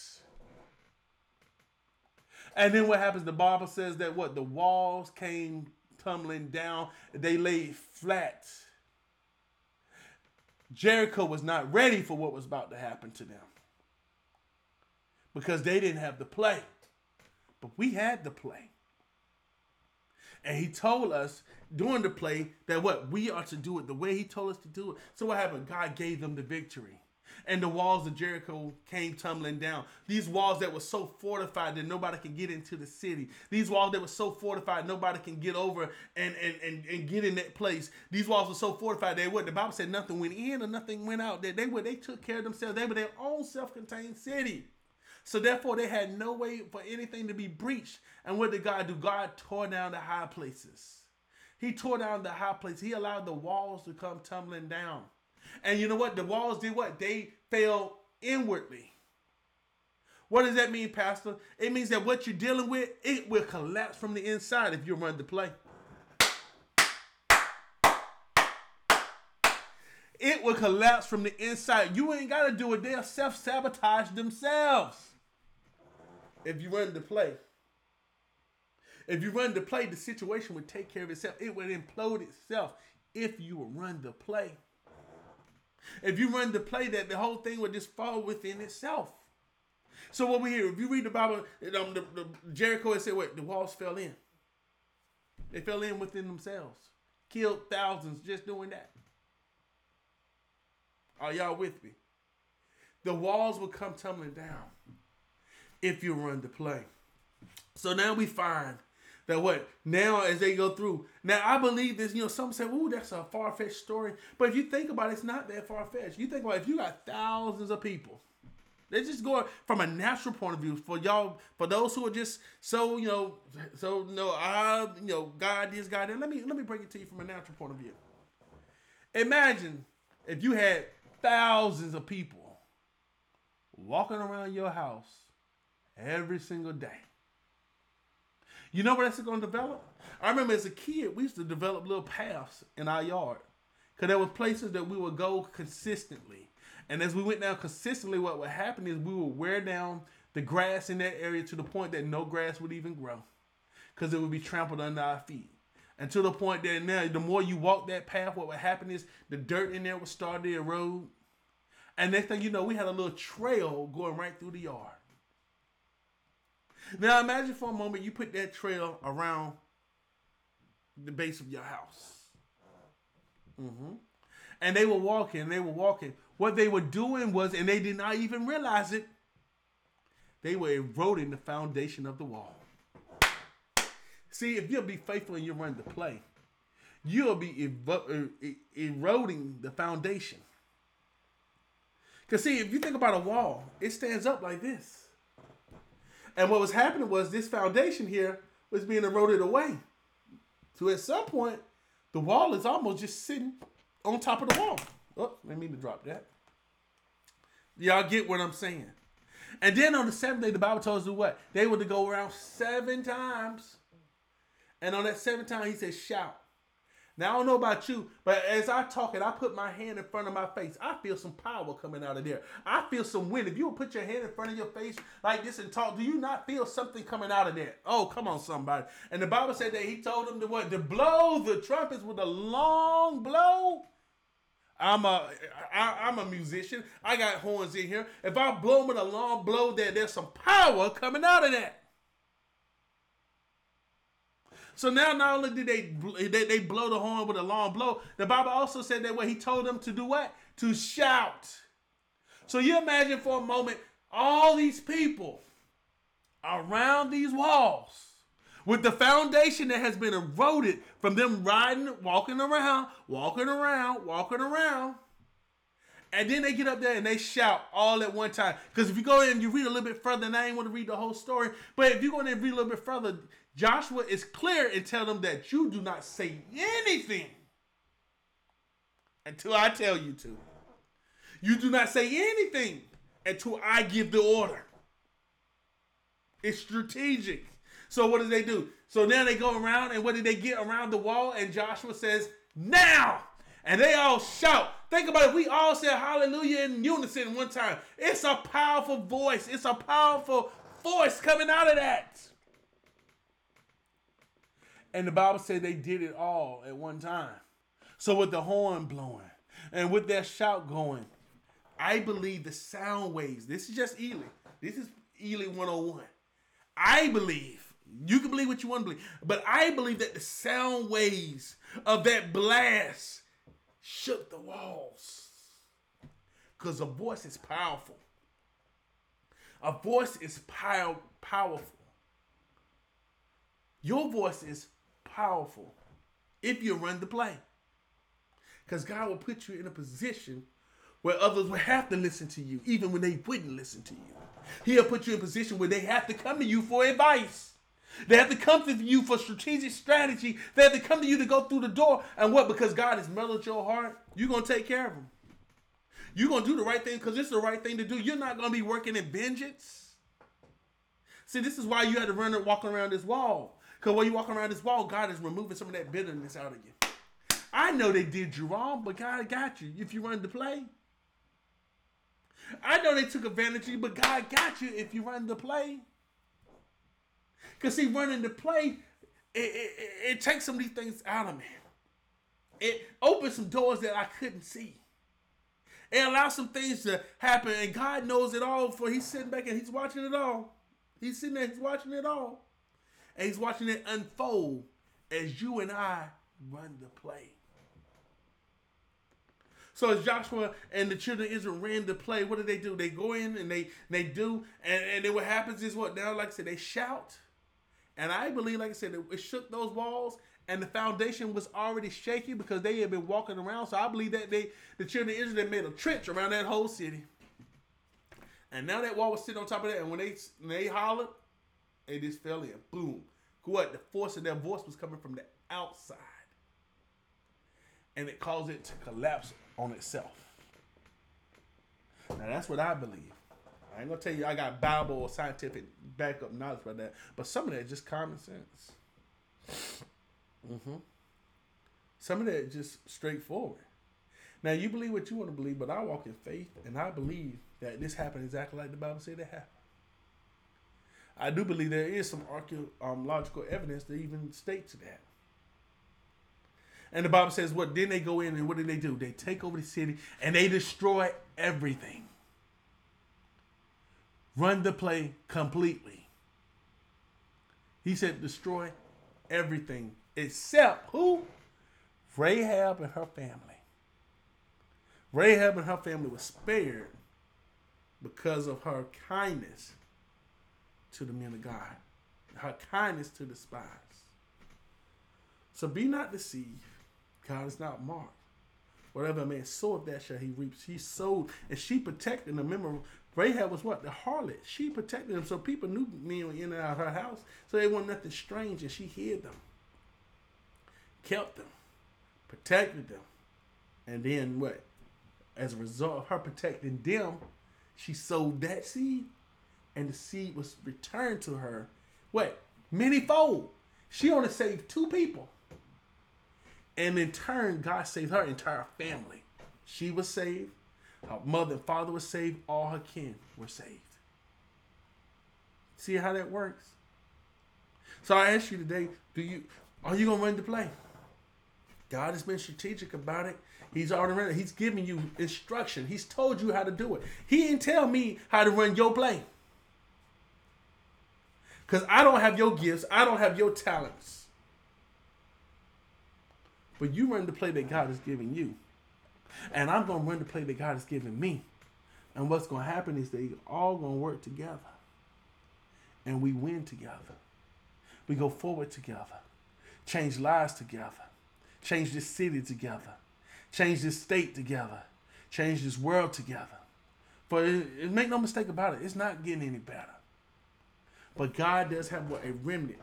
And then what happens? The Bible says that what? The walls came tumbling down, they laid flat. Jericho was not ready for what was about to happen to them because they didn't have the play. But we had the play. And he told us during the play that what we are to do it the way he told us to do it. So what happened? God gave them the victory and the walls of Jericho came tumbling down. These walls that were so fortified that nobody can get into the city. These walls that were so fortified nobody can get over and, and, and, and get in that place. These walls were so fortified they would. The Bible said nothing went in or nothing went out. That they were they took care of themselves. They were their own self-contained city. So therefore they had no way for anything to be breached. And what did God do? God tore down the high places. He tore down the high places. He allowed the walls to come tumbling down. And you know what? The walls did what? They fell inwardly. What does that mean, Pastor? It means that what you're dealing with, it will collapse from the inside if you run the play. It will collapse from the inside. You ain't got to do it. They'll self sabotage themselves if you run the play. If you run the play, the situation would take care of itself. It would implode itself if you run the play. If you run the play, that the whole thing would just fall within itself. So what we hear, if you read the Bible, um, the, the Jericho said, "What the walls fell in? They fell in within themselves, killed thousands just doing that." Are y'all with me? The walls will come tumbling down if you run the play. So now we find that what now as they go through. Now I believe this. You know, some say, "Ooh, that's a far fetched story," but if you think about it, it's not that far fetched. You think about it, if you got thousands of people, Let's just go from a natural point of view for y'all, for those who are just so you know, so you know, I you know, God this, God that. Let me let me break it to you from a natural point of view. Imagine if you had thousands of people walking around your house every single day. You know what that's going to develop? I remember as a kid, we used to develop little paths in our yard because there were places that we would go consistently. And as we went down consistently, what would happen is we would wear down the grass in that area to the point that no grass would even grow because it would be trampled under our feet. And to the point that now, the more you walk that path, what would happen is the dirt in there would start to erode. And next thing you know, we had a little trail going right through the yard. Now imagine for a moment you put that trail around the base of your house. Mm-hmm. And they were walking, they were walking. What they were doing was, and they did not even realize it, they were eroding the foundation of the wall. See, if you'll be faithful and you run the play, you'll be er- eroding the foundation. Because, see, if you think about a wall, it stands up like this. And what was happening was this foundation here was being eroded away. So at some point, the wall is almost just sitting on top of the wall. Oh, I mean to drop that. Y'all get what I'm saying? And then on the seventh day, the Bible tells us what? They were to go around seven times. And on that seventh time, he said, shout. Now I don't know about you, but as I talk and I put my hand in front of my face, I feel some power coming out of there. I feel some wind. If you put your hand in front of your face like this and talk, do you not feel something coming out of there? Oh, come on, somebody. And the Bible said that he told them to what? To blow the trumpets with a long blow. I'm a I, I'm a musician. I got horns in here. If I blow with a long blow, there there's some power coming out of that. So now not only did they, they they blow the horn with a long blow, the Bible also said that what he told them to do what? To shout. So you imagine for a moment all these people around these walls with the foundation that has been eroded from them riding, walking around, walking around, walking around. And then they get up there and they shout all at one time. Because if you go in and you read a little bit further, and I ain't want to read the whole story, but if you go in and read a little bit further, Joshua is clear and tell them that you do not say anything until I tell you to. You do not say anything until I give the order. It's strategic. So what do they do? So now they go around and what did they get around the wall? And Joshua says, now. And they all shout. Think about it. We all said hallelujah in unison one time. It's a powerful voice. It's a powerful voice coming out of that. And the Bible said they did it all at one time. So with the horn blowing and with that shout going, I believe the sound waves, this is just Ely. This is Ely 101. I believe, you can believe what you want to believe, but I believe that the sound waves of that blast shook the walls. Because a voice is powerful. A voice is pow- powerful. Your voice is powerful if you run the play. Because God will put you in a position where others will have to listen to you, even when they wouldn't listen to you. He'll put you in a position where they have to come to you for advice. They have to come to you for strategic strategy. They have to come to you to go through the door. And what? Because God has mellowed your heart, you're going to take care of them. You're going to do the right thing because it's the right thing to do. You're not going to be working in vengeance. See, this is why you had to run and walk around this wall. Because while you walk around this wall, God is removing some of that bitterness out of you. I know they did you wrong, but God got you if you run the play. I know they took advantage of you, but God got you if you run the play. Because, see, running the play, it, it, it, takes some of these things out of me. It opens some doors that I couldn't see. It allows some things to happen, and God knows it all, for He's sitting back and He's watching it all. He's sitting there, He's watching it all and he's watching it unfold as you and I run the play. So as Joshua and the children of Israel ran the play, what do they do? They go in and they they do, and, and then what happens is what now, like I said, they shout. And I believe, like I said, it, it shook those walls, and the foundation was already shaky because they had been walking around. So I believe that they the children of Israel made a trench around that whole city. And now that wall was sitting on top of that, and when they when they hollered, it just fell in. Boom. What? The force of their voice was coming from the outside. And it caused it to collapse on itself. Now that's what I believe. I ain't gonna tell you I got Bible or scientific backup knowledge about that, but some of that is just common sense. Mm-hmm. Some of that is just straightforward. Now you believe what you want to believe, but I walk in faith, and I believe that this happened exactly like the Bible said it happened. I do believe there is some archaeological um, evidence that even states that. And the Bible says, what? Then they go in and what do they do? They take over the city and they destroy everything. Run the play completely. He said, destroy everything except who? Rahab and her family. Rahab and her family was spared because of her kindness to the men of God, her kindness to the spies. So be not deceived. God is not marked. Whatever man soweth, that shall he reap. She sowed and she protected them. Remember, Rahab was what? The harlot. She protected them. So people knew men were in and out of her house. So they weren't nothing strange and she hid them. Kept them. Protected them. And then what? As a result of her protecting them, she sowed that seed and the seed was returned to her. What? Many fold. She only saved two people. And in turn, God saved her entire family. She was saved. Her mother and father were saved. All her kin were saved. See how that works? So I ask you today, do you are you gonna run the play? God has been strategic about it. He's already it. He's giving you instruction. He's told you how to do it. He didn't tell me how to run your play. Because I don't have your gifts, I don't have your talents. But you run the play that God has given you. And I'm going to run the play that God has given me. And what's going to happen is they all going to work together. And we win together. We go forward together. Change lives together. Change this city together. Change this state together. Change this world together. But it, it, make no mistake about it, it's not getting any better. But God does have what a remnant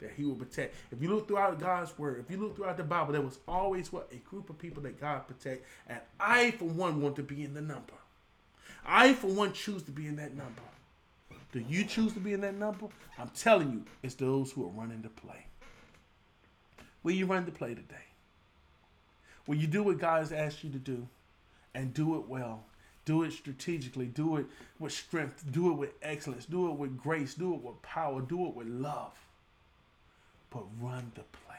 that He will protect. If you look throughout God's word, if you look throughout the Bible, there was always what a group of people that God protect. And I, for one, want to be in the number. I, for one, choose to be in that number. Do you choose to be in that number? I'm telling you, it's those who are running the play. Will you run the play today? Will you do what God has asked you to do and do it well? Do it strategically. Do it with strength. Do it with excellence. Do it with grace. Do it with power. Do it with love. But run the play.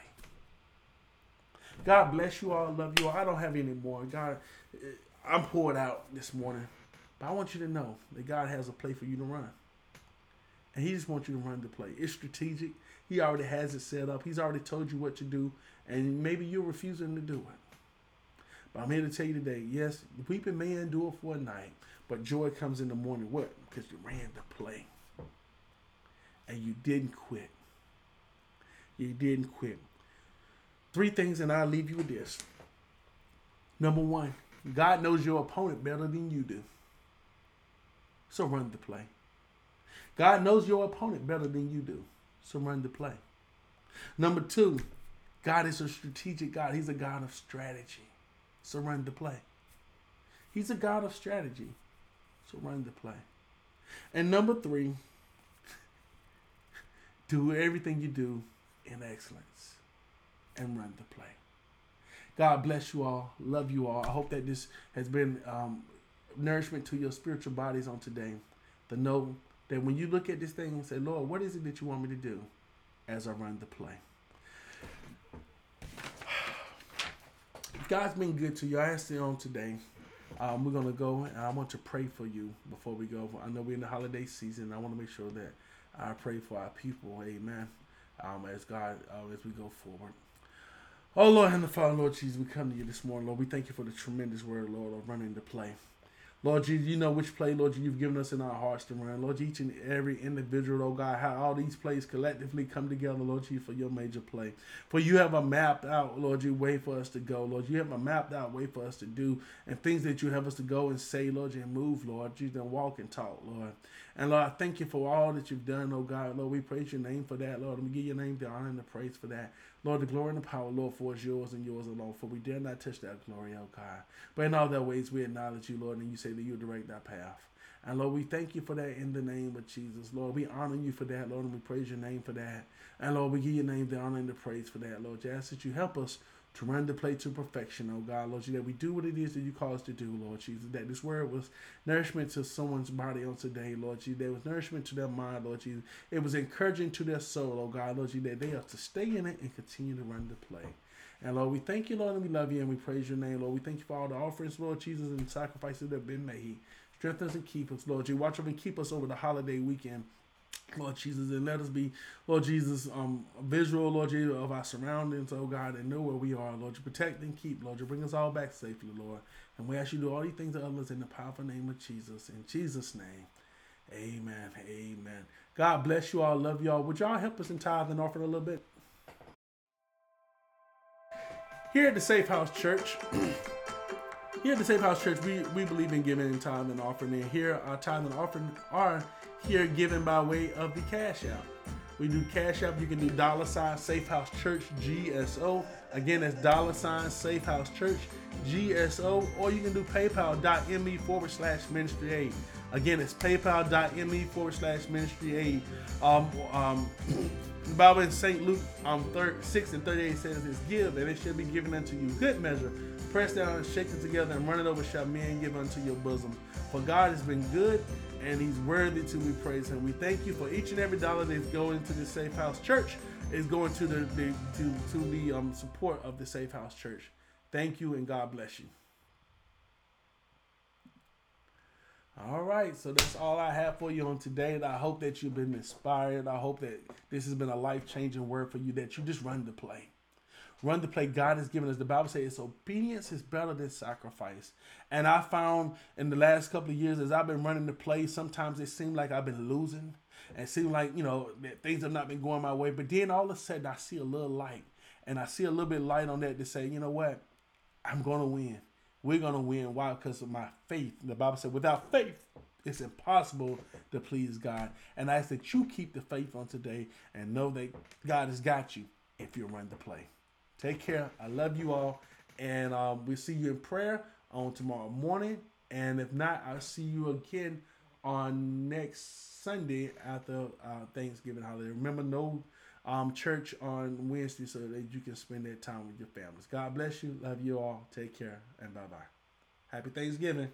God bless you all. Love you all. I don't have any more. God, eh, I'm poured out this morning. But I want you to know that God has a play for you to run. And He just wants you to run the play. It's strategic. He already has it set up. He's already told you what to do. And maybe you're refusing to do it. But I'm here to tell you today, yes, weeping may endure for a night, but joy comes in the morning. What? Because you ran the play. And you didn't quit. You didn't quit. Three things, and I'll leave you with this. Number one, God knows your opponent better than you do. So run the play. God knows your opponent better than you do. So run the play. Number two, God is a strategic God. He's a God of strategy. So run the play. He's a God of strategy. So run the play. And number three, do everything you do in excellence and run the play. God bless you all. Love you all. I hope that this has been um, nourishment to your spiritual bodies on today. To know that when you look at this thing and say, Lord, what is it that you want me to do as I run the play? God's been good to you. I asked you on today. Um, we're gonna go, and I want to pray for you before we go. I know we're in the holiday season. I want to make sure that I pray for our people. Amen. Um, as God, uh, as we go forward. Oh Lord, and the Father, Lord Jesus, we come to you this morning, Lord. We thank you for the tremendous word, Lord, of running the play. Lord Jesus, you know which play, Lord, Jesus, you've given us in our hearts to run. Lord, each and every individual, oh God, how all these plays collectively come together, Lord Jesus, for your major play. For you have a mapped out, Lord, you way for us to go, Lord. You have a mapped out way for us to do and things that you have us to go and say, Lord, and move, Lord. You then walk and talk, Lord. And Lord, I thank you for all that you've done, oh God. Lord, we praise your name for that, Lord. And we give your name the honor and the praise for that. Lord, the glory and the power, Lord, for is yours and yours alone. For we dare not touch that glory, oh God. But in all their ways, we acknowledge you, Lord, and you say that you direct our path. And Lord, we thank you for that in the name of Jesus. Lord, we honor you for that, Lord, and we praise your name for that. And Lord, we give your name the honor and the praise for that, Lord. Just that you help us to run the play to perfection, oh God, Lord, Jesus, that we do what it is that you call us to do, Lord Jesus, that this word was nourishment to someone's body on today, Lord Jesus, there was nourishment to their mind, Lord Jesus, it was encouraging to their soul, oh God, Lord Jesus, that they have to stay in it and continue to run the play. And Lord, we thank you, Lord, and we love you and we praise your name, Lord. We thank you for all the offerings, Lord Jesus, and sacrifices that have been made. Strengthen us and keep us, Lord. You watch over and keep us over the holiday weekend. Lord Jesus, and let us be, Lord Jesus, um, visual, Lord Jesus, of our surroundings, oh God, and know where we are, Lord. You protect and keep, Lord. You bring us all back safely, Lord. And we ask you to do all these things to others in the powerful name of Jesus. In Jesus' name, amen. Amen. God bless you all. Love you all. Would y'all help us in tithe and offering a little bit? Here at the Safe House Church, here at the Safe House Church, we, we believe in giving in tithe and offering. And here, our tithe and offering are here given by way of the Cash App. We do Cash App. You can do dollar sign Safe House Church GSO. Again, that's dollar sign Safe House Church GSO. Or you can do PayPal.me forward slash ministry aid. Again, it's PayPal.me forward slash ministry aid. Um, um, the Bible in St. Luke um, third, 6 and 38 says, It's give, and it shall be given unto you. Good measure, Press down and it together, and run it over shall men give unto your bosom. For God has been good, and He's worthy to be praised. And we thank you for each and every dollar that's going to the Safe House Church is going to the, the to to the um, support of the Safe House Church. Thank you, and God bless you. All right, so that's all I have for you on today. And I hope that you've been inspired. I hope that this has been a life changing word for you. That you just run the play run the play God has given us. The Bible says obedience is better than sacrifice. And I found in the last couple of years as I've been running the play, sometimes it seemed like I've been losing. And it seemed like, you know, things have not been going my way. But then all of a sudden I see a little light. And I see a little bit of light on that to say, you know what? I'm gonna win. We're gonna win. Why? Because of my faith. The Bible said, without faith, it's impossible to please God. And I ask that you keep the faith on today and know that God has got you if you run the play. Take care. I love you all. And um, we'll see you in prayer on tomorrow morning. And if not, I'll see you again on next Sunday after uh, Thanksgiving holiday. Remember, no um, church on Wednesday so that you can spend that time with your families. God bless you. Love you all. Take care. And bye bye. Happy Thanksgiving.